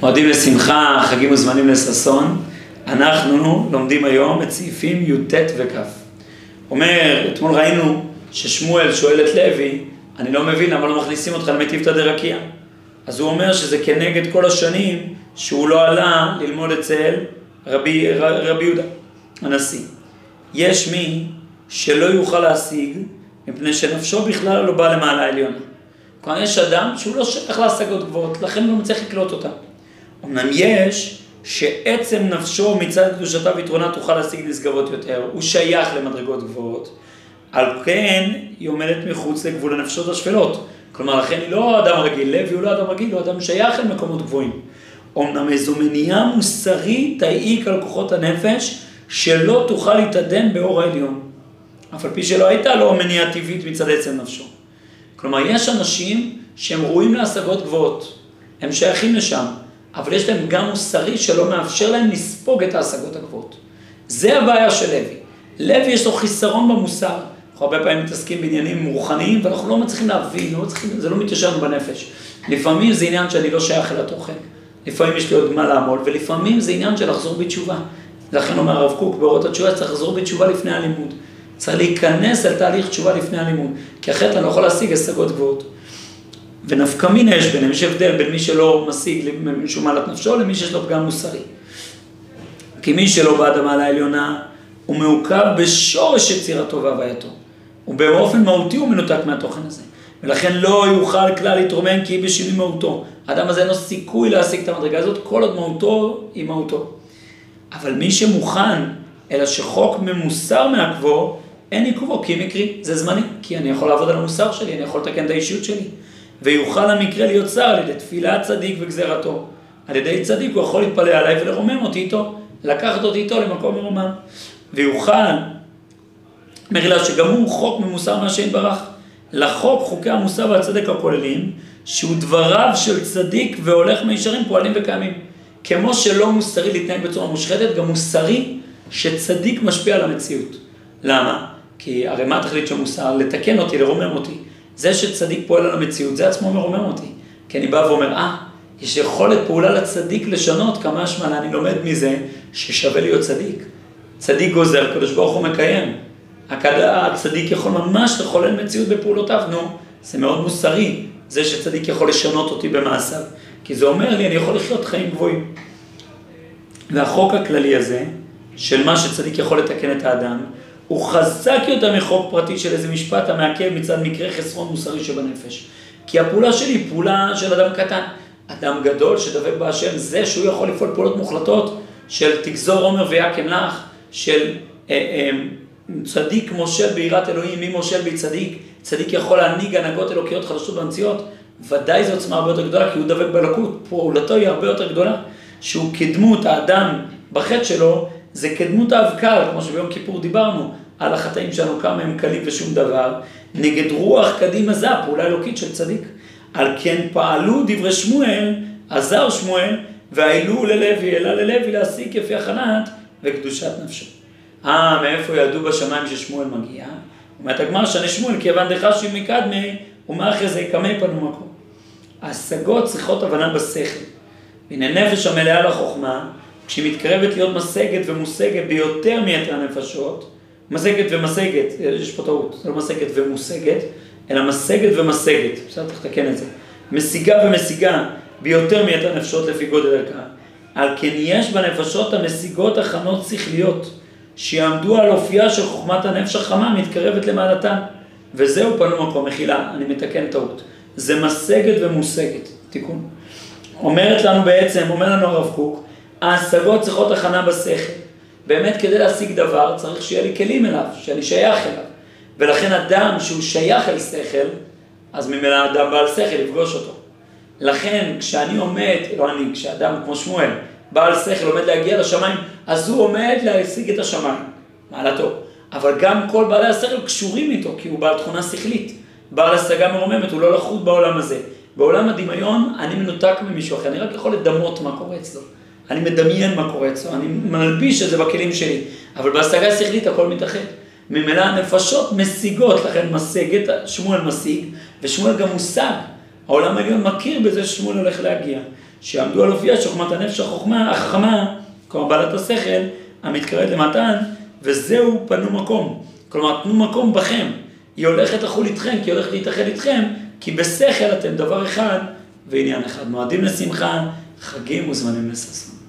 מועדים לשמחה, חגים וזמנים לששון. אנחנו לומדים היום את סעיפים י"ט וכ'. אומר, אתמול ראינו ששמואל שואל את לוי, אני לא מבין למה לא מכניסים אותך למטיבתא דרקיע. אז הוא אומר שזה כנגד כל השנים שהוא לא עלה ללמוד אצל רבי, רבי יהודה, הנשיא. יש מי שלא יוכל להשיג, מפני שנפשו בכלל לא באה למעלה העליונה. כלומר, יש אדם שהוא לא שייך להשגות גבוהות, לכן הוא לא מצליח לקלוט אותה. אמנם יש שעצם נפשו מצד קדושתה ויתרונה תוכל להשיג נשגבות יותר, הוא שייך למדרגות גבוהות, על כן היא עומדת מחוץ לגבול הנפשות השפלות. כלומר, לכן היא לא אדם רגיל, לוי הוא לא אדם רגיל, הוא אדם שייך למקומות גבוהים. אמנם איזו מניעה מוסרית תעיק על כוחות הנפש, שלא תוכל להתעדן באור העליון. אף על פי שלא הייתה לו מניעה טבעית מצד עצם נפשו. כלומר, יש אנשים שהם ראויים להשגות גבוהות, הם שייכים לשם, אבל יש להם גם מוסרי שלא מאפשר להם לספוג את ההשגות הגבוהות. זה הבעיה של לוי. לוי יש לו חיסרון במוסר. אנחנו הרבה פעמים מתעסקים בעניינים רוחניים, ואנחנו לא מצליחים להבין, לא מצליחים, זה לא מתיישר לנו בנפש. לפעמים זה עניין שאני לא שייך אל התוכן, לפעמים יש לי עוד מה לעמול, ולפעמים זה עניין של לחזור בתשובה. לכן אומר הרב קוק באורות התשובה, צריך לחזור בתשובה לפני הלימוד. צריך להיכנס אל תהליך תשובה לפני הלימוד, כי אחרת אני לא יכול להשיג השגות גבוהות. ונפקא מינה יש ביניהם, יש הבדל בין מי שלא משיג משום מעלת נפשו למי שיש לו פגם מוסרי. כי מי שלא באדמה לעליונה, הוא מעוכב בשורש יצירתו והווייתו. ובאופן מהותי הוא מנותק מהתוכן הזה. ולכן לא יוכל כלל להתרומם כי היא בשינוי מהותו. האדם הזה אין לו סיכוי להשיג את המדרגה הזאת, כל עוד מהותו היא מהותו. אבל מי שמוכן, אלא שחוק ממוסר מעכבו, אין עיכובו, כי מקרי, זה זמני, כי אני יכול לעבוד על המוסר שלי, אני יכול לתקן את האישיות שלי. ויוכל המקרה להיות צר על ידי תפילת צדיק וגזירתו. על ידי צדיק הוא יכול להתפלל עליי ולרומם אותי איתו, לקחת אותי איתו למקום מרומם. ויוכל, מרילה שגם הוא חוק ממוסר מהשם ברח. לחוק חוקי המוסר והצדק הכוללים, שהוא דבריו של צדיק והולך מישרים פועלים וקיימים. כמו שלא מוסרי להתנהג בצורה מושחתת, גם מוסרי שצדיק משפיע על המציאות. למה? כי הרי מה התכלית של מוסר? לתקן אותי, לרומם אותי. זה שצדיק פועל על המציאות, זה עצמו מרומם אותי. כי אני בא ואומר, אה, יש יכולת פעולה לצדיק לשנות, כמה השמנה, אני לומד מזה ששווה להיות צדיק. צדיק גוזר, קדוש ברוך הוא מקיים. הצדיק יכול ממש לחולל מציאות בפעולותיו, נו, זה מאוד מוסרי, זה שצדיק יכול לשנות אותי במעשיו. כי זה אומר לי, אני יכול לחיות חיים גבוהים. והחוק הכללי הזה, של מה שצדיק יכול לתקן את האדם, הוא חזק יותר מחוק פרטי של איזה משפט המעכב מצד מקרה חסרון מוסרי שבנפש. כי הפעולה שלי היא פעולה של אדם קטן. אדם גדול שדבק בהשם, זה שהוא יכול לפעול פעולות מוחלטות של תגזור עומר ויקם לך, של אה, אה, צדיק מושל ביראת אלוהים, מי מושל בי צדיק, צדיק יכול להנהיג הנהגות אלוקיות חדשות במציאות, ודאי זו עוצמה הרבה יותר גדולה, כי הוא דבק באלוקות, פעולתו היא הרבה יותר גדולה, שהוא כדמות האדם בחטא שלו, זה כדמות האבקל, כמו שביום כיפור דיברנו, על החטאים שלנו, כמה הם קלים ושום דבר, נגד רוח קדימה זה הפעולה האלוקית של צדיק. על כן פעלו דברי שמואל, עזר שמואל, והעלו ללוי, העלה ללוי להשיג כפי החנת וקדושת נפשו. אה, מאיפה ידעו בשמיים ששמואל מגיע? אומרת הגמר שאני שמואל, כיוון דחשי מקדמי, ומאחרי זה יקמי פנו מקום. ההשגות צריכות הבנה בשכל. והנה נפש המלאה לחוכמה, כשהיא מתקרבת להיות משגת ומושגת ביותר מיתר הנפשות, משגת ומשגת, יש פה טעות, זה לא משגת ומושגת, אלא משגת ומשגת, בסדר, צריך לתקן את זה. משיגה ומשיגה ביותר מיתר הנפשות לפי גודל ערכה. על כן יש בנפשות המשיגות הכנות שכליות, שיעמדו על אופייה של חוכמת הנפש החמה מתקרבת למעלתה. וזהו פנו מקום, מחילה, אני מתקן טעות. זה משגת ומושגת, תיקון. אומרת לנו בעצם, אומר לנו הרב קוק, ההשגות צריכות הכנה בשכל. באמת כדי להשיג דבר צריך שיהיה לי כלים אליו, שאני שייך אליו. ולכן אדם שהוא שייך אל שכל, אז ממילא אדם בעל שכל לפגוש אותו. לכן כשאני עומד, לא אני, כשאדם כמו שמואל, בעל שכל עומד להגיע לשמיים, אז הוא עומד להשיג את השמיים, מעלתו. אבל גם כל בעלי השכל קשורים איתו, כי הוא בעל תכונה שכלית. בעל השגה מרוממת, הוא לא לחוט בעולם הזה. בעולם הדמיון אני מנותק ממישהו אחר, אני רק יכול לדמות מה קורה אצלו. אני מדמיין מה קורה אצלו, אני מלביש את זה בכלים שלי, אבל בהשגה שכלית הכל מתאחד. ממילא הנפשות משיגות, לכן משגת, שמואל משיג, ושמואל גם מושג. העולם העליון מכיר בזה ששמואל הולך להגיע. שיעמדו על אופייה של חוכמת הנפש החוכמה, החכמה, כלומר בעלת השכל, המתקראת למתן, וזהו פנו מקום. כלומר, תנו מקום בכם. היא הולכת לחול איתכם, כי היא הולכת להתאחד איתכם, כי בשכל אתם דבר אחד ועניין אחד. מועדים לשמחה, חגים וזמנים לששון.